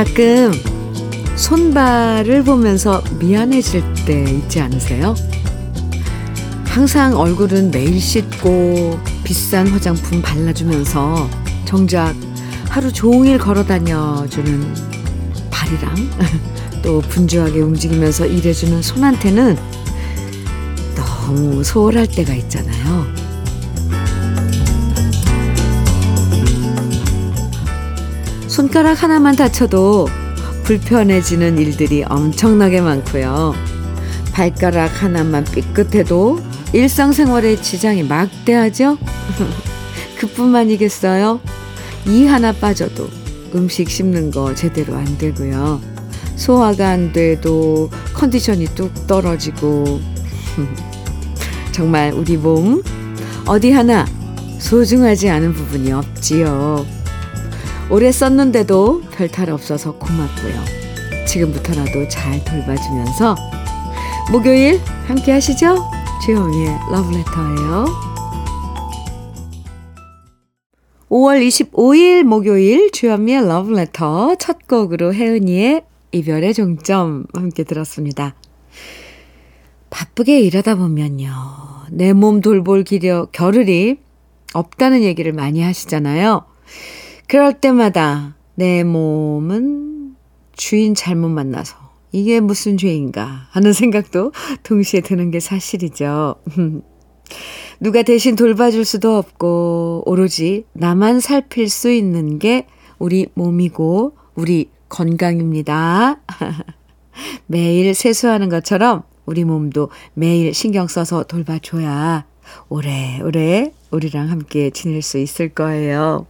가끔 손발을 보면서 미안해질 때 있지 않으세요? 항상 얼굴은 매일 씻고 비싼 화장품 발라주면서 정작 하루 종일 걸어 다녀주는 발이랑 또 분주하게 움직이면서 일해주는 손한테는 너무 소홀할 때가 있잖아요. 손가락 하나만 다쳐도 불편해지는 일들이 엄청나게 많고요. 발가락 하나만 삐끗해도 일상생활에 지장이 막대하죠? 그뿐만이겠어요? 이 하나 빠져도 음식 씹는 거 제대로 안 되고요. 소화가 안 돼도 컨디션이 뚝 떨어지고 정말 우리 몸 어디 하나 소중하지 않은 부분이 없지요. 오래 썼는데도 별탈 없어서 고맙고요. 지금부터라도 잘 돌봐주면서 목요일 함께 하시죠? 주현미의 러브레터예요. 5월 25일 목요일 주현미의 러브레터 첫 곡으로 혜은이의 이별의 종점 함께 들었습니다. 바쁘게 일하다 보면요. 내 몸 돌볼 기려 겨를이 없다는 얘기를 많이 하시잖아요. 그럴 때마다 내 몸은 주인 잘못 만나서 이게 무슨 죄인가 하는 생각도 동시에 드는 게 사실이죠. 누가 대신 돌봐줄 수도 없고 오로지 나만 살필 수 있는 게 우리 몸이고 우리 건강입니다. 매일 세수하는 것처럼 우리 몸도 매일 신경 써서 돌봐줘야 오래오래 우리랑 함께 지낼 수 있을 거예요.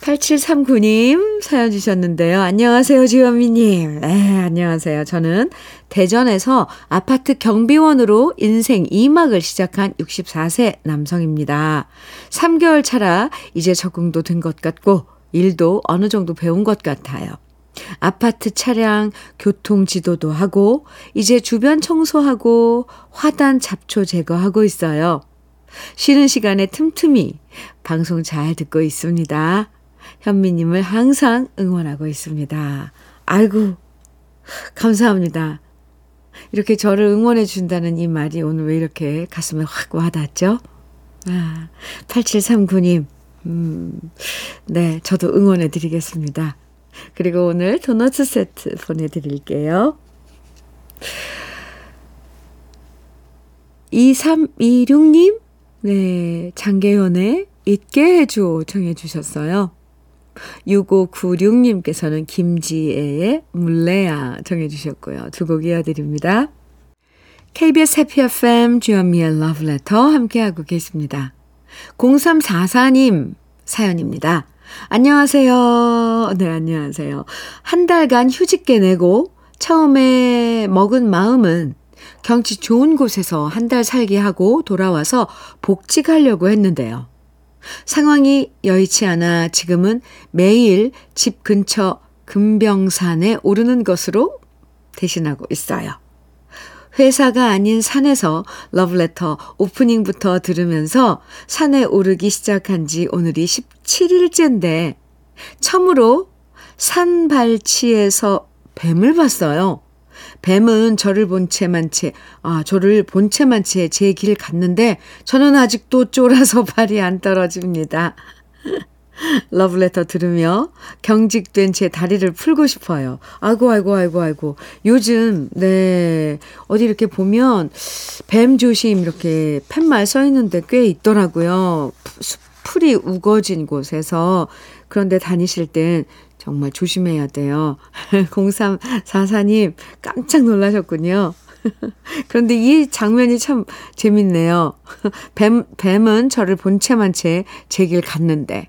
8739님 사연 주셨는데요. 안녕하세요, 지원미님. 네, 안녕하세요. 저는 대전에서 아파트 경비원으로 인생 2막을 시작한 64세 남성입니다. 3개월 차라 이제 적응도 된 것 같고, 일도 어느 정도 배운 것 같아요. 아파트 차량 교통 지도도 하고, 이제 주변 청소하고, 화단 잡초 제거하고 있어요. 쉬는 시간에 틈틈이 방송 잘 듣고 있습니다. 현미님을 항상 응원하고 있습니다. 아이고, 감사합니다. 이렇게 저를 응원해 준다는 이 말이 오늘 왜 이렇게 가슴에 확 와닿죠? 아, 8739님, 음, 네, 저도 응원해 드리겠습니다. 그리고 오늘 도넛 세트 보내드릴게요. 2326님, 네, 장계현의 잊게 해줘 청해 주셨어요. 6596님께서는 김지혜의 물레야 정해 주셨고요. 두 곡 이어드립니다. KBS 해피 FM 주현미의 러브레터 함께하고 계십니다. 0344님 사연입니다. 안녕하세요. 네, 안녕하세요. 한 달간 휴직계 내고 처음에 먹은 마음은 경치 좋은 곳에서 한 달 살기 하고 돌아와서 복직하려고 했는데요. 상황이 여의치 않아 지금은 매일 집 근처 금병산에 오르는 것으로 대신하고 있어요. 회사가 아닌 산에서 러브레터 오프닝부터 들으면서 산에 오르기 시작한 지 오늘이 17일째인데 처음으로 산발치에서 뱀을 봤어요. 뱀은 저를 본 채만 채, 아, 저를 본 채만 채 제 길 갔는데 저는 아직도 쫄아서 발이 안 떨어집니다. 러브레터 들으며 경직된 제 다리를 풀고 싶어요. 아이고, 아이고, 아이고, 아이고. 요즘, 네, 어디 이렇게 보면 뱀 조심 이렇게 팻말 써 있는데 꽤 있더라고요. 풀이 우거진 곳에서. 그런데 다니실 땐 정말 조심해야 돼요. 0344님, 깜짝 놀라셨군요. 그런데 이 장면이 참 재밌네요. 뱀, 뱀은 저를 본 채만 채 제 길 갔는데.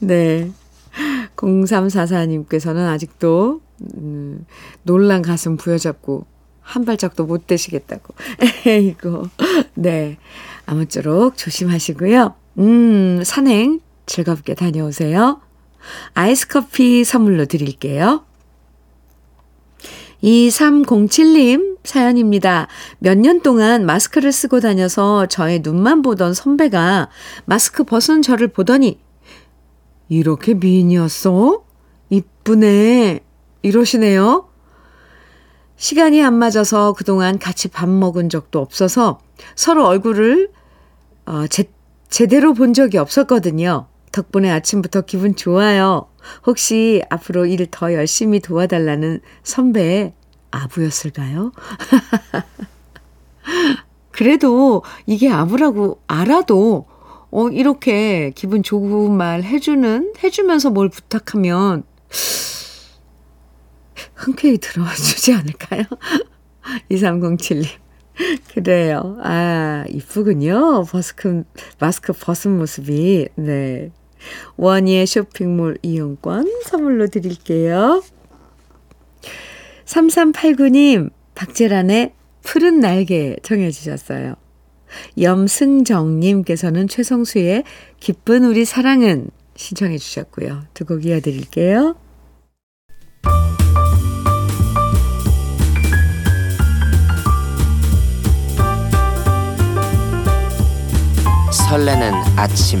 네. 0344님께서는 아직도, 음, 놀란 가슴 부여잡고 한 발짝도 못 되시겠다고. 에이고. 네. 아무쪼록 조심하시고요. 음, 산행 즐겁게 다녀오세요. 아이스 커피 선물로 드릴게요. 2307님 사연입니다. 몇 년 동안 마스크를 쓰고 다녀서 저의 눈만 보던 선배가 마스크 벗은 저를 보더니 이렇게 미인이었어? 이쁘네. 이러시네요. 시간이 안 맞아서 그동안 같이 밥 먹은 적도 없어서 서로 얼굴을 어, 제, 제대로 본 적이 없었거든요. 덕분에 아침부터 기분 좋아요. 혹시 앞으로 일 더 열심히 도와달라는 선배의 아부였을까요? 그래도 이게 아부라고 알아도 어, 이렇게 기분 좋은 말 해주는, 해주면서 뭘 부탁하면 흔쾌히 들어와 주지 않을까요? 2307님. 그래요. 아, 이쁘군요. 버스크, 마스크 벗은 모습이. 네. 원예 쇼핑몰 이용권 선물로 드릴게요. 3389님, 박재란의 푸른 날개 정해주셨어요. 염승정님께서는 최성수의 기쁜 우리 사랑은 신청해 주셨고요. 두 곡 이어드릴게요. 설레는 아침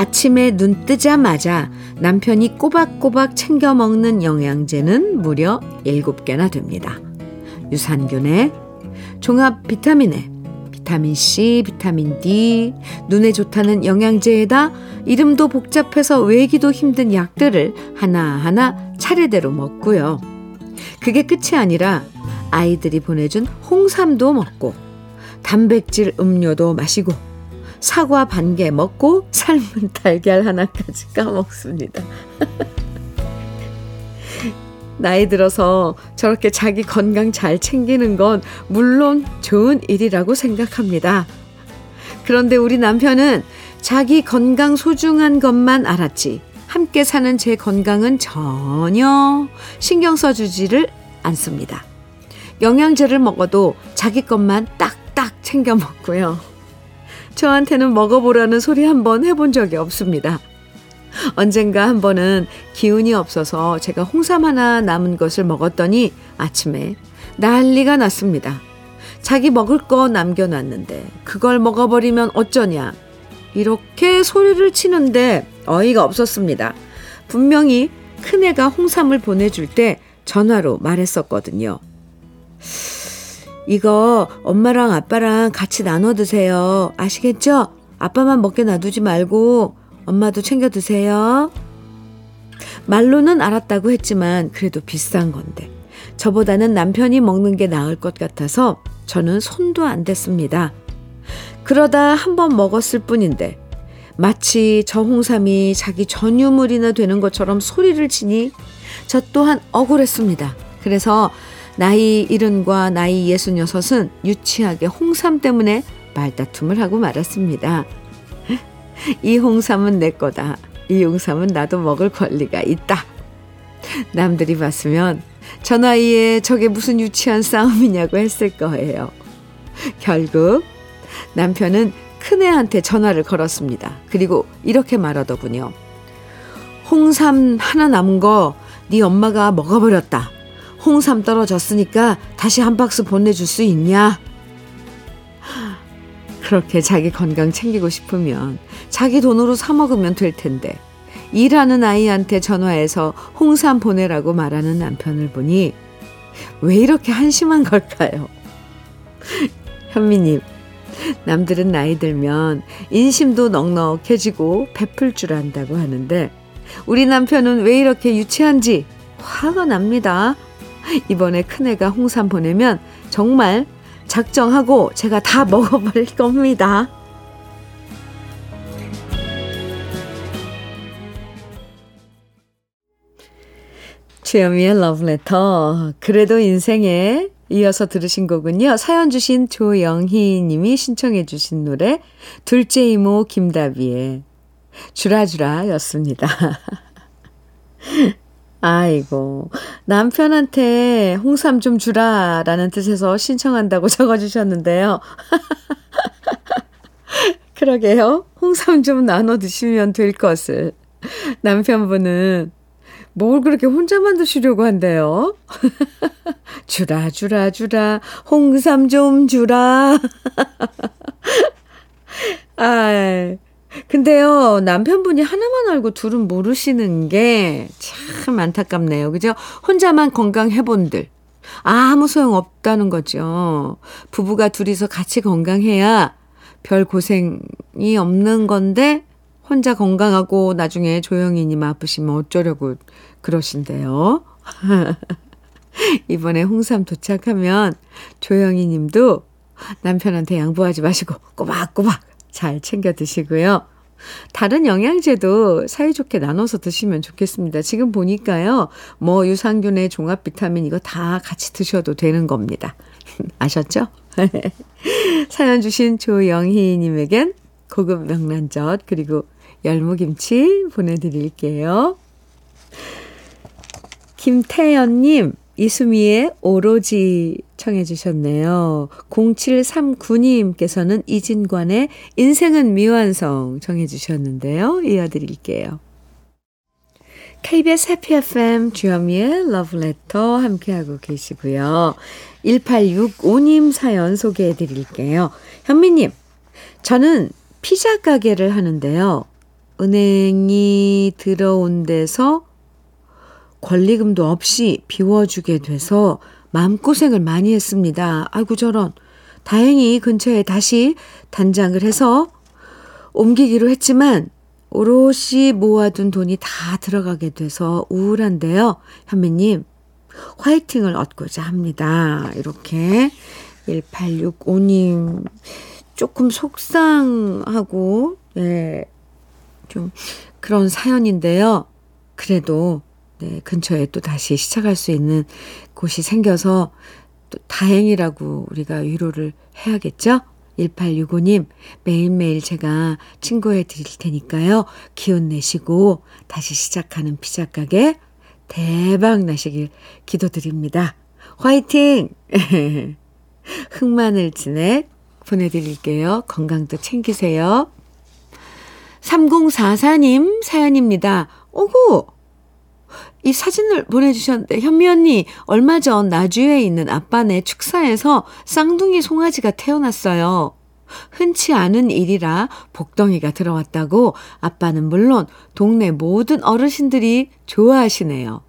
아침에 눈 뜨자마자 남편이 꼬박꼬박 챙겨 먹는 영양제는 무려 7개나 됩니다. 유산균에 종합 비타민에 비타민 C, 비타민 D, 눈에 좋다는 영양제에다 이름도 복잡해서 외기도 힘든 약들을 하나하나 차례대로 먹고요. 그게 끝이 아니라 아이들이 보내준 홍삼도 먹고 단백질 음료도 마시고 사과 반 개 먹고 삶은 달걀 하나까지 까먹습니다. 나이 들어서 저렇게 자기 건강 잘 챙기는 건 물론 좋은 일이라고 생각합니다. 그런데 우리 남편은 자기 건강 소중한 것만 알았지. 함께 사는 제 건강은 전혀 신경 써주지를 않습니다. 영양제를 먹어도 자기 것만 딱딱 챙겨 먹고요. 저한테는 먹어보라는 소리 한 번 해본 적이 없습니다. 언젠가 한 번은 기운이 없어서 제가 홍삼 하나 남은 것을 먹었더니 아침에 난리가 났습니다. 자기 먹을 거 남겨놨는데 그걸 먹어버리면 어쩌냐. 이렇게 소리를 치는데 어이가 없었습니다. 분명히 큰애가 홍삼을 보내줄 때 전화로 말했었거든요. 이거 엄마랑 아빠랑 같이 나눠 드세요. 아시겠죠? 아빠만 먹게 놔두지 말고 엄마도 챙겨 드세요. 말로는 알았다고 했지만 그래도 비싼 건데 저보다는 남편이 먹는 게 나을 것 같아서 저는 손도 안 댔습니다. 그러다 한 번 먹었을 뿐인데 마치 저 홍삼이 자기 전유물이나 되는 것처럼 소리를 치니 저 또한 억울했습니다. 그래서 나이 일흔과 나이 예순 여섯은 유치하게 홍삼 때문에 말다툼을 하고 말았습니다. 이 홍삼은 내 거다. 이 홍삼은 나도 먹을 권리가 있다. 남들이 봤으면 저 나이에 저게 무슨 유치한 싸움이냐고 했을 거예요. 결국 남편은 큰애한테 전화를 걸었습니다. 그리고 이렇게 말하더군요. 홍삼 하나 남은 거 네 엄마가 먹어버렸다. 홍삼 떨어졌으니까 다시 한 박스 보내줄 수 있냐? 그렇게 자기 건강 챙기고 싶으면 자기 돈으로 사 먹으면 될 텐데 일하는 아이한테 전화해서 홍삼 보내라고 말하는 남편을 보니 왜 이렇게 한심한 걸까요? 현미님, 남들은 나이 들면 인심도 넉넉해지고 베풀 줄 안다고 하는데 우리 남편은 왜 이렇게 유치한지 화가 납니다. 이번에 큰애가 홍삼 보내면 정말 작정하고 제가 다 먹어버릴 겁니다. 주현미의 러브레터. 그래도 인생에 이어서 들으신 곡은요. 사연 주신 조영희 님이 신청해 주신 노래 둘째 이모 김다비의 주라주라 였습니다. 아이고, 남편한테 홍삼 좀 주라 라는 뜻에서 신청한다고 적어주셨는데요. 그러게요. 홍삼 좀 나눠 드시면 될 것을. 남편분은 뭘 그렇게 혼자만 드시려고 한대요? 주라, 주라, 주라. 홍삼 좀 주라. 아, 근데요, 남편분이 하나만 알고 둘은 모르시는 게 참 안타깝네요. 그죠? 혼자만 건강해본들. 아무 소용 없다는 거죠. 부부가 둘이서 같이 건강해야 별 고생이 없는 건데, 혼자 건강하고 나중에 조영이님 아프시면 어쩌려고 그러신대요. 이번에 홍삼 도착하면 조영이 님도 남편한테 양보하지 마시고 꼬박꼬박 잘 챙겨 드시고요. 다른 영양제도 사이좋게 나눠서 드시면 좋겠습니다. 지금 보니까요, 뭐 유산균의 종합 비타민 이거 다 같이 드셔도 되는 겁니다. 아셨죠? 사연 주신 조영희님에겐 고급 명란젓 그리고 열무김치 보내드릴게요. 김태연님, 이수미의 오로지 청해 주셨네요. 0739님께서는 이진관의 인생은 미완성 청해 주셨는데요. 이어드릴게요. KBS 해피 FM 주현미의 러브레터 함께하고 계시고요. 1865님 사연 소개해 드릴게요. 현미님, 저는 피자 가게를 하는데요. 은행이 들어온 데서 권리금도 없이 비워주게 돼서 마음고생을 많이 했습니다. 아이고 저런. 다행히 근처에 다시 단장을 해서 옮기기로 했지만 오롯이 모아둔 돈이 다 들어가게 돼서 우울한데요. 현미님, 화이팅을 얻고자 합니다. 이렇게 1865님 조금 속상하고 예. 좀 그런 사연인데요. 그래도 네, 근처에 또 다시 시작할 수 있는 곳이 생겨서 또 다행이라고 우리가 위로를 해야겠죠? 1865님, 매일매일 제가 친구해 드릴 테니까요. 기운 내시고 다시 시작하는 피자 가게 대박 나시길 기도드립니다. 화이팅! 흑마늘 진액 보내드릴게요. 건강도 챙기세요. 3044님 사연입니다. 오구! 이 사진을 보내주셨는데, 현미 언니, 얼마 전 나주에 있는 아빠네 축사에서 쌍둥이 송아지가 태어났어요. 흔치 않은 일이라 복덩이가 들어왔다고 아빠는 물론 동네 모든 어르신들이 좋아하시네요.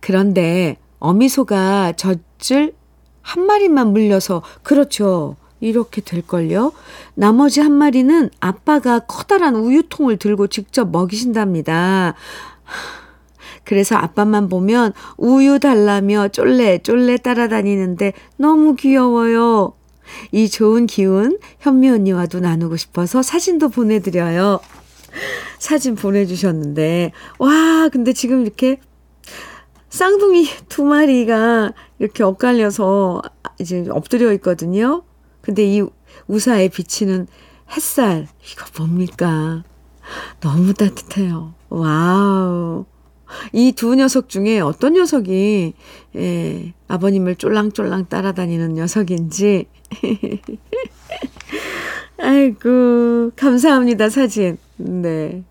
그런데 어미소가 젖을 한 마리만 물려서, 그렇죠. 이렇게 될걸요? 나머지 한 마리는 아빠가 커다란 우유통을 들고 직접 먹이신답니다. 그래서 아빠만 보면 우유 달라며 쫄래 쫄래 따라다니는데 너무 귀여워요. 이 좋은 기운 현미 언니와도 나누고 싶어서 사진도 보내드려요. 사진 보내주셨는데, 와, 근데 지금 이렇게 쌍둥이 두 마리가 이렇게 엇갈려서 이제 엎드려 있거든요. 근데 이 우사에 비치는 햇살, 이거 뭡니까? 너무 따뜻해요. Wow. 이 두 녀석 중에 어떤 녀석이, 예, 아버님을 쫄랑쫄랑 따라다니는 녀석인지. 아이고, 감사합니다, 사진. 네.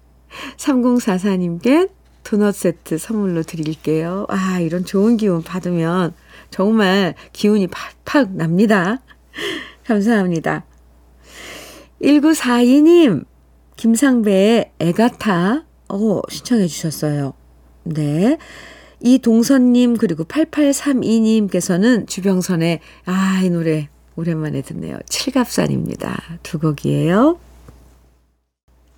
3044님께 도넛 세트 선물로 드릴게요. 아, 이런 좋은 기운 받으면 정말 기운이 팍팍 납니다. 감사합니다. 1942님, 김상배의 애가타, 어, 신청해 주셨어요. 네. 이 동선님, 그리고 8832님께서는 주병선의, 아, 이 노래 오랜만에 듣네요. 칠갑산입니다. 두 곡이에요.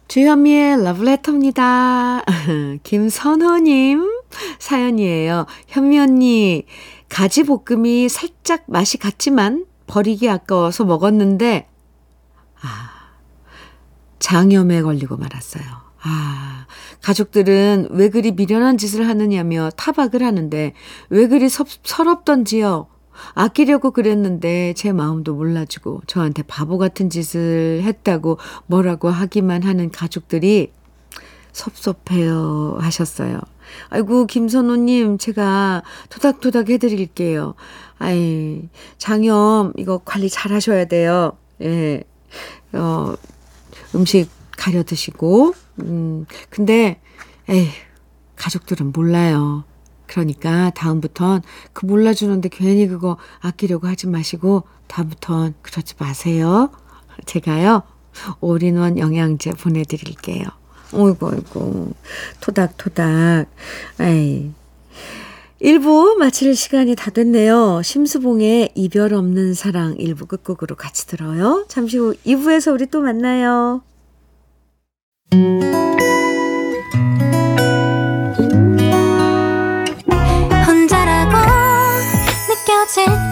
주현미의 러브레터입니다. 김선호님 사연이에요. 현미 언니, 가지 볶음이 살짝 맛이 같지만 버리기 아까워서 먹었는데, 아, 장염에 걸리고 말았어요. 아, 가족들은 왜 그리 미련한 짓을 하느냐며 타박을 하는데, 왜 그리 섭, 서럽던지요. 아끼려고 그랬는데 제 마음도 몰라주고 저한테 바보 같은 짓을 했다고 뭐라고 하기만 하는 가족들이 섭섭해요. 하셨어요. 아이고, 김선호님, 제가 토닥토닥 해드릴게요. 아이, 장염, 이거 관리 잘 하셔야 돼요. 예. 어, 음식 가려 드시고, 음, 근데, 에이, 가족들은 몰라요. 그러니까 다음부턴 그 몰라주는데 괜히 그거 아끼려고 하지 마시고, 다음부턴 그러지 마세요. 제가요, 올인원 영양제 보내드릴게요. 어이구, 어이구. 토닥토닥. 에이. 1부 마칠 시간이 다 됐네요. 심수봉의 이별 없는 사랑 1부 끝곡으로 같이 들어요. 잠시 후 2부에서 우리 또 만나요. 혼자라고 느껴질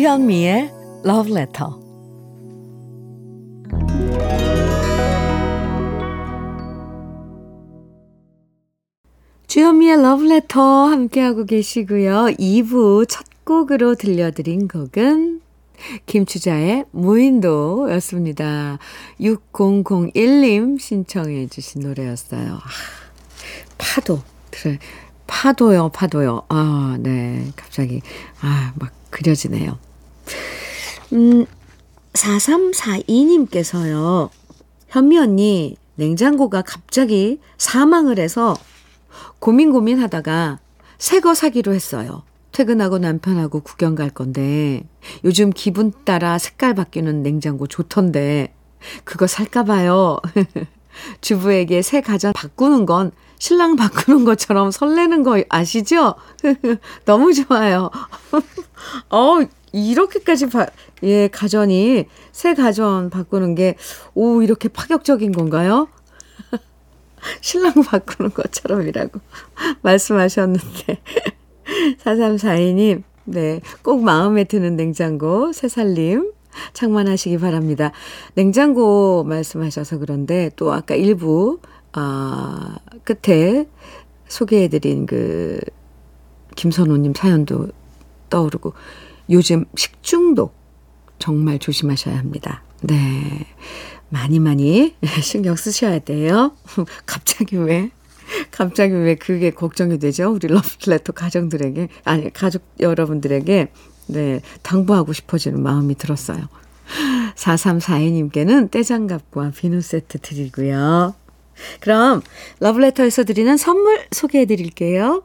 주현미의 Love Letter. 주현미의 Love Letter 함께하고 계시고요. 2부 첫 곡으로 들려드린 곡은 김추자의 무인도였습니다. 6001님 신청해 주신 노래였어요. 아, 파도. 그래. 파도요, 파도요. 아, 네. 갑자기, 아, 막 그려지네요. 음, 4342님께서요. 현미 언니, 냉장고가 갑자기 사망을 해서 고민 고민 하다가 새 거 사기로 했어요. 퇴근하고 남편하고 구경 갈 건데 요즘 기분 따라 색깔 바뀌는 냉장고 좋던데 그거 살까 봐요. 주부에게 새 가전 바꾸는 건 신랑 바꾸는 것처럼 설레는 거 아시죠? 너무 좋아요. 어, 이렇게까지 바, 예, 가전이 새 가전 바꾸는 게 오, 이렇게 파격적인 건가요? 신랑 바꾸는 것처럼이라고 말씀하셨는데. 4342님, 네. 꼭 마음에 드는 냉장고, 새살림, 장만하시기 바랍니다. 냉장고 말씀하셔서 그런데 또 아까 일부, 아, 끝에 소개해드린 그, 김선호님 사연도 떠오르고, 요즘 식중독 정말 조심하셔야 합니다. 네. 많이 많이 신경 쓰셔야 돼요. 갑자기 왜? 갑자기 왜 그게 걱정이 되죠? 우리 러브레터 가정들에게, 아니, 가족 여러분들에게, 네, 당부하고 싶어지는 마음이 들었어요. 4342님께는 떼장갑과 비누 세트 드리고요. 그럼 러브레터에서 드리는 선물 소개해 드릴게요.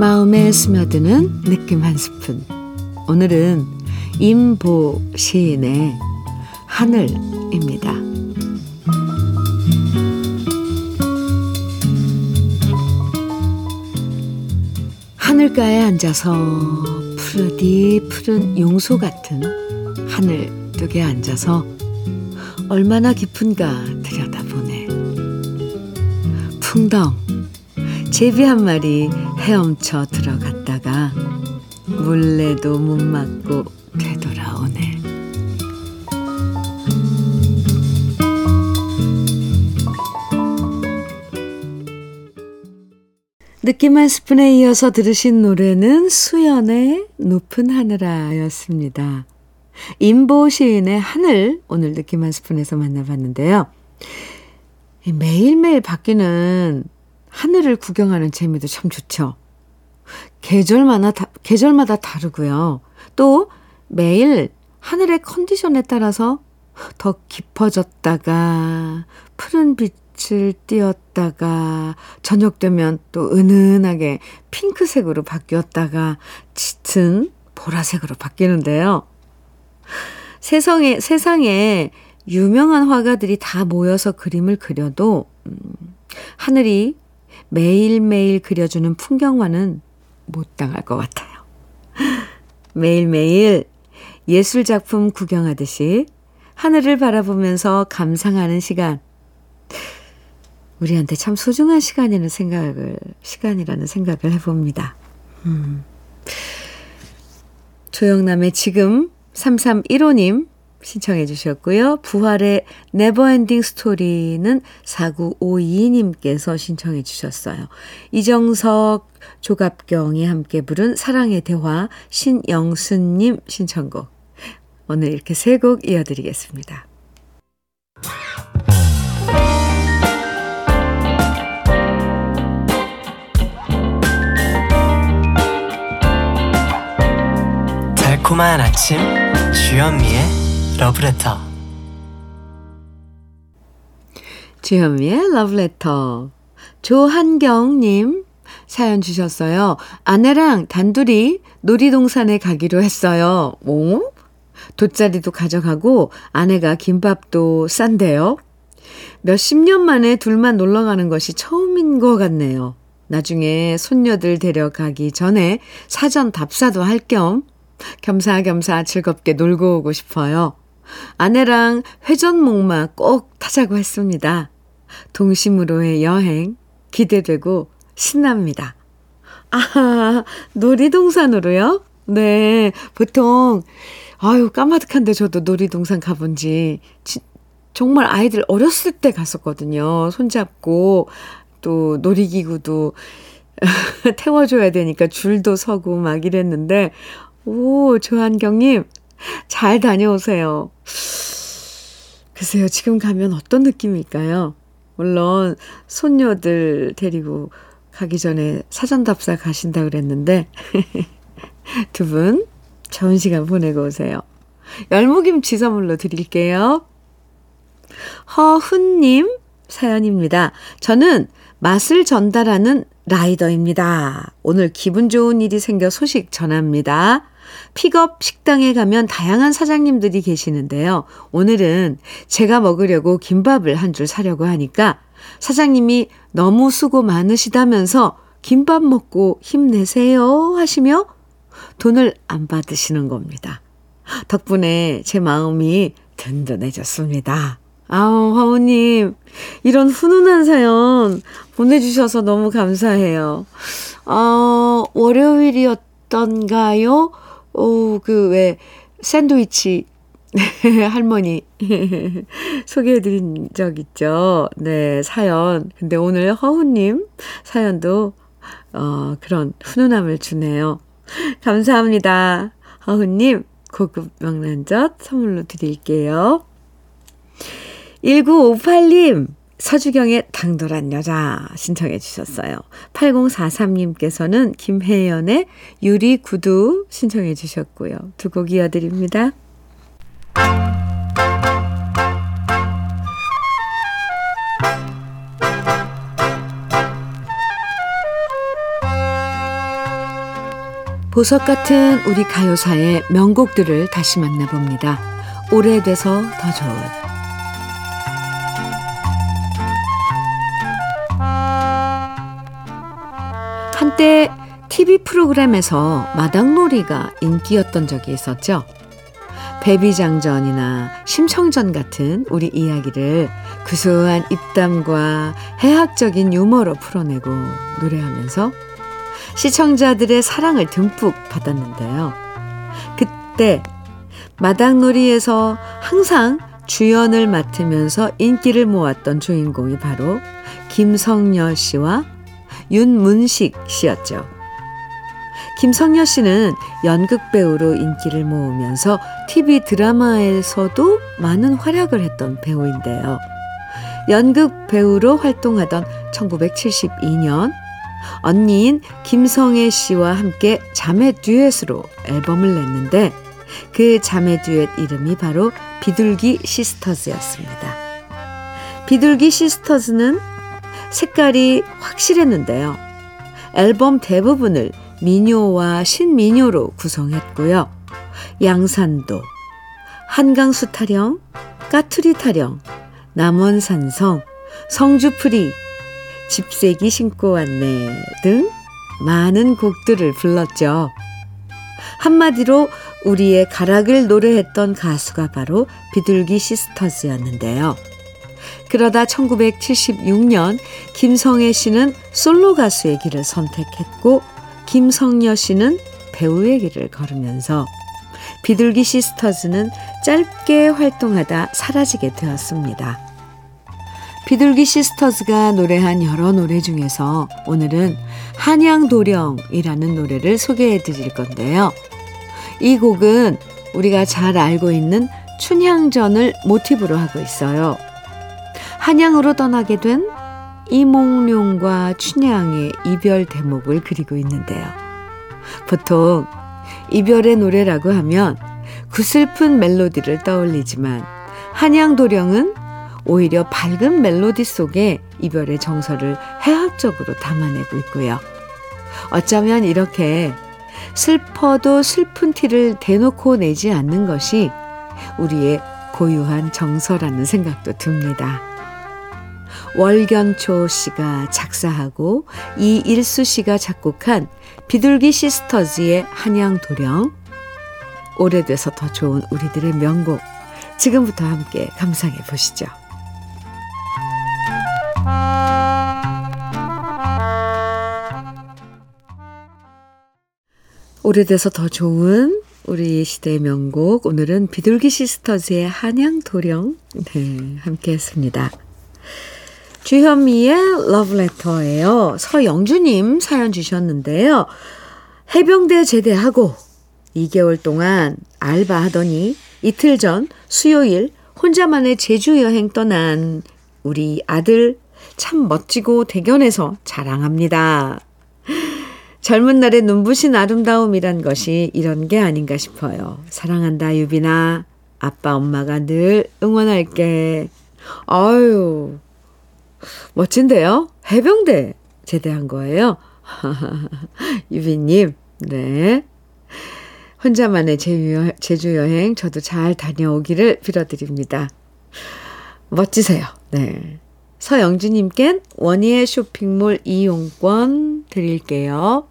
마음에 스며드는 느낌 한 스푼. 오늘은 임보 시인의 하늘입니다. 하늘가에 앉아서 푸르디 푸른 용소 같은 하늘 뚝에 앉아서 얼마나 깊은가 들여다보네. 풍덩 제비 한 마리 헤엄쳐 들어갔다가 물레도 못 맞고 되돌아오네. 느낌 한 스푼에 이어서 들으신 노래는 수연의 높은 하늘아였습니다. 임보 시인의 하늘 오늘 느낌 한 스푼에서 만나봤는데요. 매일매일 바뀌는 하늘을 구경하는 재미도 참 좋죠. 계절마다, 다, 계절마다 다르고요. 또 매일 하늘의 컨디션에 따라서 더 깊어졌다가 푸른 빛을 띄었다가 저녁 되면 또 은은하게 핑크색으로 바뀌었다가 짙은 보라색으로 바뀌는데요. 세상에, 세상에 유명한 화가들이 다 모여서 그림을 그려도, 음, 하늘이 매일매일 그려주는 풍경과는 못 당할 것 같아요. 매일매일 예술작품 구경하듯이 하늘을 바라보면서 감상하는 시간. 우리한테 참 소중한 시간이라는 생각을, 시간이라는 생각을 해봅니다. 음. 조영남의 지금 3315님 신청해 주셨고요. 부활의 네버엔딩 스토리는 4952님께서 신청해 주셨어요. 이정석, 조갑경이 함께 부른 사랑의 대화 신영순님 신청곡. 오늘 이렇게 세 곡 이어드리겠습니다. 달콤한 아침 주현미의 러브레터 주현미의 러브레터. 조한경님 사연 주셨어요. 아내랑 단둘이 놀이동산에 가기로 했어요. 오? 돗자리도 가져가고 아내가 김밥도 싼데요. 몇십 년 만에 둘만 놀러 가는 것이 처음인 것 같네요. 나중에 손녀들 데려가기 전에 사전 답사도 할 겸 겸사겸사 즐겁게 놀고 오고 싶어요. 아내랑 회전목마 꼭 타자고 했습니다. 동심으로의 여행 기대되고 신납니다. 아, 놀이동산으로요? 네, 보통, 아유, 까마득한데 저도 놀이동산 가본 지, 지, 정말 아이들 어렸을 때 갔었거든요. 손잡고, 또 놀이기구도 태워줘야 되니까 줄도 서고 막 이랬는데, 오, 조한경님, 잘 다녀오세요. 글쎄요, 지금 가면 어떤 느낌일까요? 물론, 손녀들 데리고 가기 전에 사전답사 가신다 그랬는데, 두 분, 좋은 시간 보내고 오세요. 열무김치 선물로 드릴게요. 허훈님 사연입니다. 저는 맛을 전달하는 라이더입니다. 오늘 기분 좋은 일이 생겨 소식 전합니다. 픽업 식당에 가면 다양한 사장님들이 계시는데요. 오늘은 제가 먹으려고 김밥을 한 줄 사려고 하니까 사장님이 너무 수고 많으시다면서 김밥 먹고 힘내세요 하시며 돈을 안 받으시는 겁니다. 덕분에 제 마음이 든든해졌습니다. 아우, 화우님, 이런 훈훈한 사연 보내주셔서 너무 감사해요. 어, 월요일이었던가요? 오, 그, 왜, 샌드위치 할머니 소개해드린 적 있죠. 네, 사연. 근데 오늘 허우님 사연도, 어, 그런 훈훈함을 주네요. 감사합니다. 허우님, 고급 명란젓 선물로 드릴게요. 1958님 서주경의 당돌한 여자 신청해 주셨어요. 8043님께서는 김혜연의 유리 구두 신청해 주셨고요. 두 곡 이어드립니다. 보석 같은 우리 가요사의 명곡들을 다시 만나봅니다. 오래돼서 더 좋은 한때 TV 프로그램에서 마당놀이가 인기였던 적이 있었죠. 배비장전이나 심청전 같은 우리 이야기를 구수한 입담과 해학적인 유머로 풀어내고 노래하면서 시청자들의 사랑을 듬뿍 받았는데요. 그때 마당놀이에서 항상 주연을 맡으면서 인기를 모았던 주인공이 바로 김성녀 씨와 윤문식 씨였죠. 김성녀 씨는 연극 배우로 인기를 모으면서 TV 드라마에서도 많은 활약을 했던 배우인데요. 연극 배우로 활동하던 1972년 언니인 김성애 씨와 함께 자매 듀엣으로 앨범을 냈는데 그 자매 듀엣 이름이 바로 비둘기 시스터즈였습니다. 비둘기 시스터즈는 색깔이 확실했는데요. 앨범 대부분을 미녀와 신미녀로 구성했고요. 양산도, 한강수 타령, 까투리 타령, 남원산성, 성주프리, 집세기 신고 왔네 등 많은 곡들을 불렀죠. 한마디로 우리의 가락을 노래했던 가수가 바로 비둘기 시스터즈였는데요. 그러다 1976년 김성애 씨는 솔로 가수의 길을 선택했고 김성녀 씨는 배우의 길을 걸으면서 비둘기 시스터즈는 짧게 활동하다 사라지게 되었습니다. 비둘기 시스터즈가 노래한 여러 노래 중에서 오늘은 한양도령이라는 노래를 소개해 드릴 건데요. 이 곡은 우리가 잘 알고 있는 춘향전을 모티브로 하고 있어요. 한양으로 떠나게 된 이몽룡과 춘향의 이별 대목을 그리고 있는데요. 보통 이별의 노래라고 하면 구슬픈 멜로디를 떠올리지만 한양도령은 오히려 밝은 멜로디 속에 이별의 정서를 해학적으로 담아내고 있고요. 어쩌면 이렇게 슬퍼도 슬픈 티를 대놓고 내지 않는 것이 우리의 고유한 정서라는 생각도 듭니다. 월견초 씨가 작사하고 이일수 씨가 작곡한 비둘기 시스터즈의 한양 도령 오래돼서 더 좋은 우리들의 명곡 지금부터 함께 감상해 보시죠. 오래돼서 더 좋은 우리 시대의 명곡 오늘은 비둘기 시스터즈의 한양 도령 네, 함께 했습니다. 주현미의 러브레터예요. 서영주님 사연 주셨는데요. 해병대 제대하고 2개월 동안 알바하더니 이틀 전 수요일 혼자만의 제주 여행 떠난 우리 아들 참 멋지고 대견해서 자랑합니다. 젊은 날의 눈부신 아름다움이란 것이 이런 게 아닌가 싶어요. 사랑한다, 유빈아. 아빠, 엄마가 늘 응원할게. 아유, 멋진데요? 해병대 제대한 거예요. 유빈님, 네. 혼자만의 제주 여행 저도 잘 다녀오기를 빌어드립니다. 멋지세요. 네. 서영주님껜 원희의 쇼핑몰 이용권 드릴게요.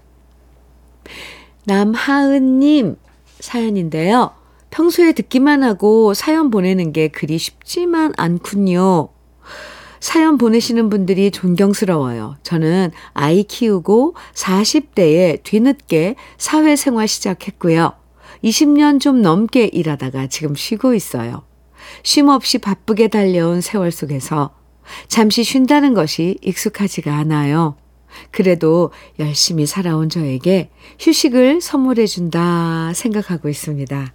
남하은님 사연인데요. 평소에 듣기만 하고 사연 보내는 게 그리 쉽지만 않군요. 사연 보내시는 분들이 존경스러워요. 저는 아이 키우고 40대에 뒤늦게 사회생활 시작했고요. 20년 좀 넘게 일하다가 지금 쉬고 있어요. 쉼 없이 바쁘게 달려온 세월 속에서 잠시 쉰다는 것이 익숙하지가 않아요. 그래도 열심히 살아온 저에게 휴식을 선물해 준다 생각하고 있습니다.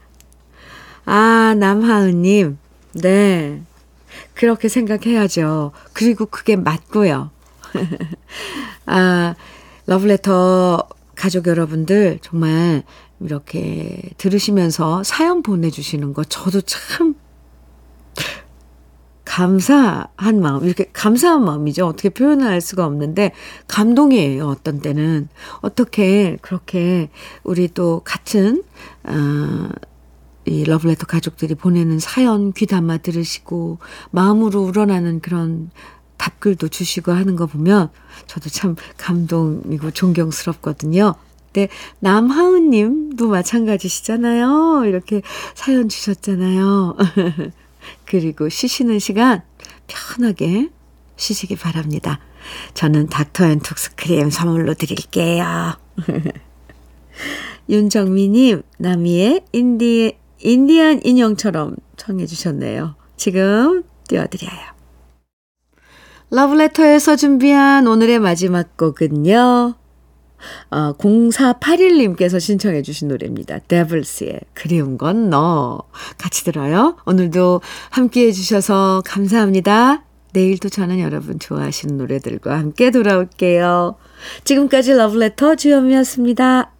아, 남하은님. 네. 그렇게 생각해야죠. 그리고 그게 맞고요. 아, 러브레터 가족 여러분들 정말 이렇게 들으시면서 사연 보내주시는 거 저도 참 감사한 마음, 이렇게 감사한 마음이죠. 어떻게 표현할 수가 없는데, 감동이에요, 어떤 때는. 어떻게 그렇게 우리 또 같은, 어, 이 러브레터 가족들이 보내는 사연 귀담아 들으시고, 마음으로 우러나는 그런 답글도 주시고 하는 거 보면, 저도 참 감동이고 존경스럽거든요. 네, 남하은 님도 마찬가지시잖아요. 이렇게 사연 주셨잖아요. 그리고 쉬시는 시간 편하게 쉬시기 바랍니다. 저는 닥터앤톡스 크림 선물로 드릴게요. 윤정미님, 나미의 인디, 인디안 인형처럼 청해 주셨네요. 지금 띄워드려요. 러브레터에서 준비한 오늘의 마지막 곡은요. 어, 0481님께서 신청해 주신 노래입니다. 데블스의 그리운 건 너. 같이 들어요. 오늘도 함께 해 주셔서 감사합니다. 내일도 저는 여러분 좋아하시는 노래들과 함께 돌아올게요. 지금까지 러브레터 주현미였습니다.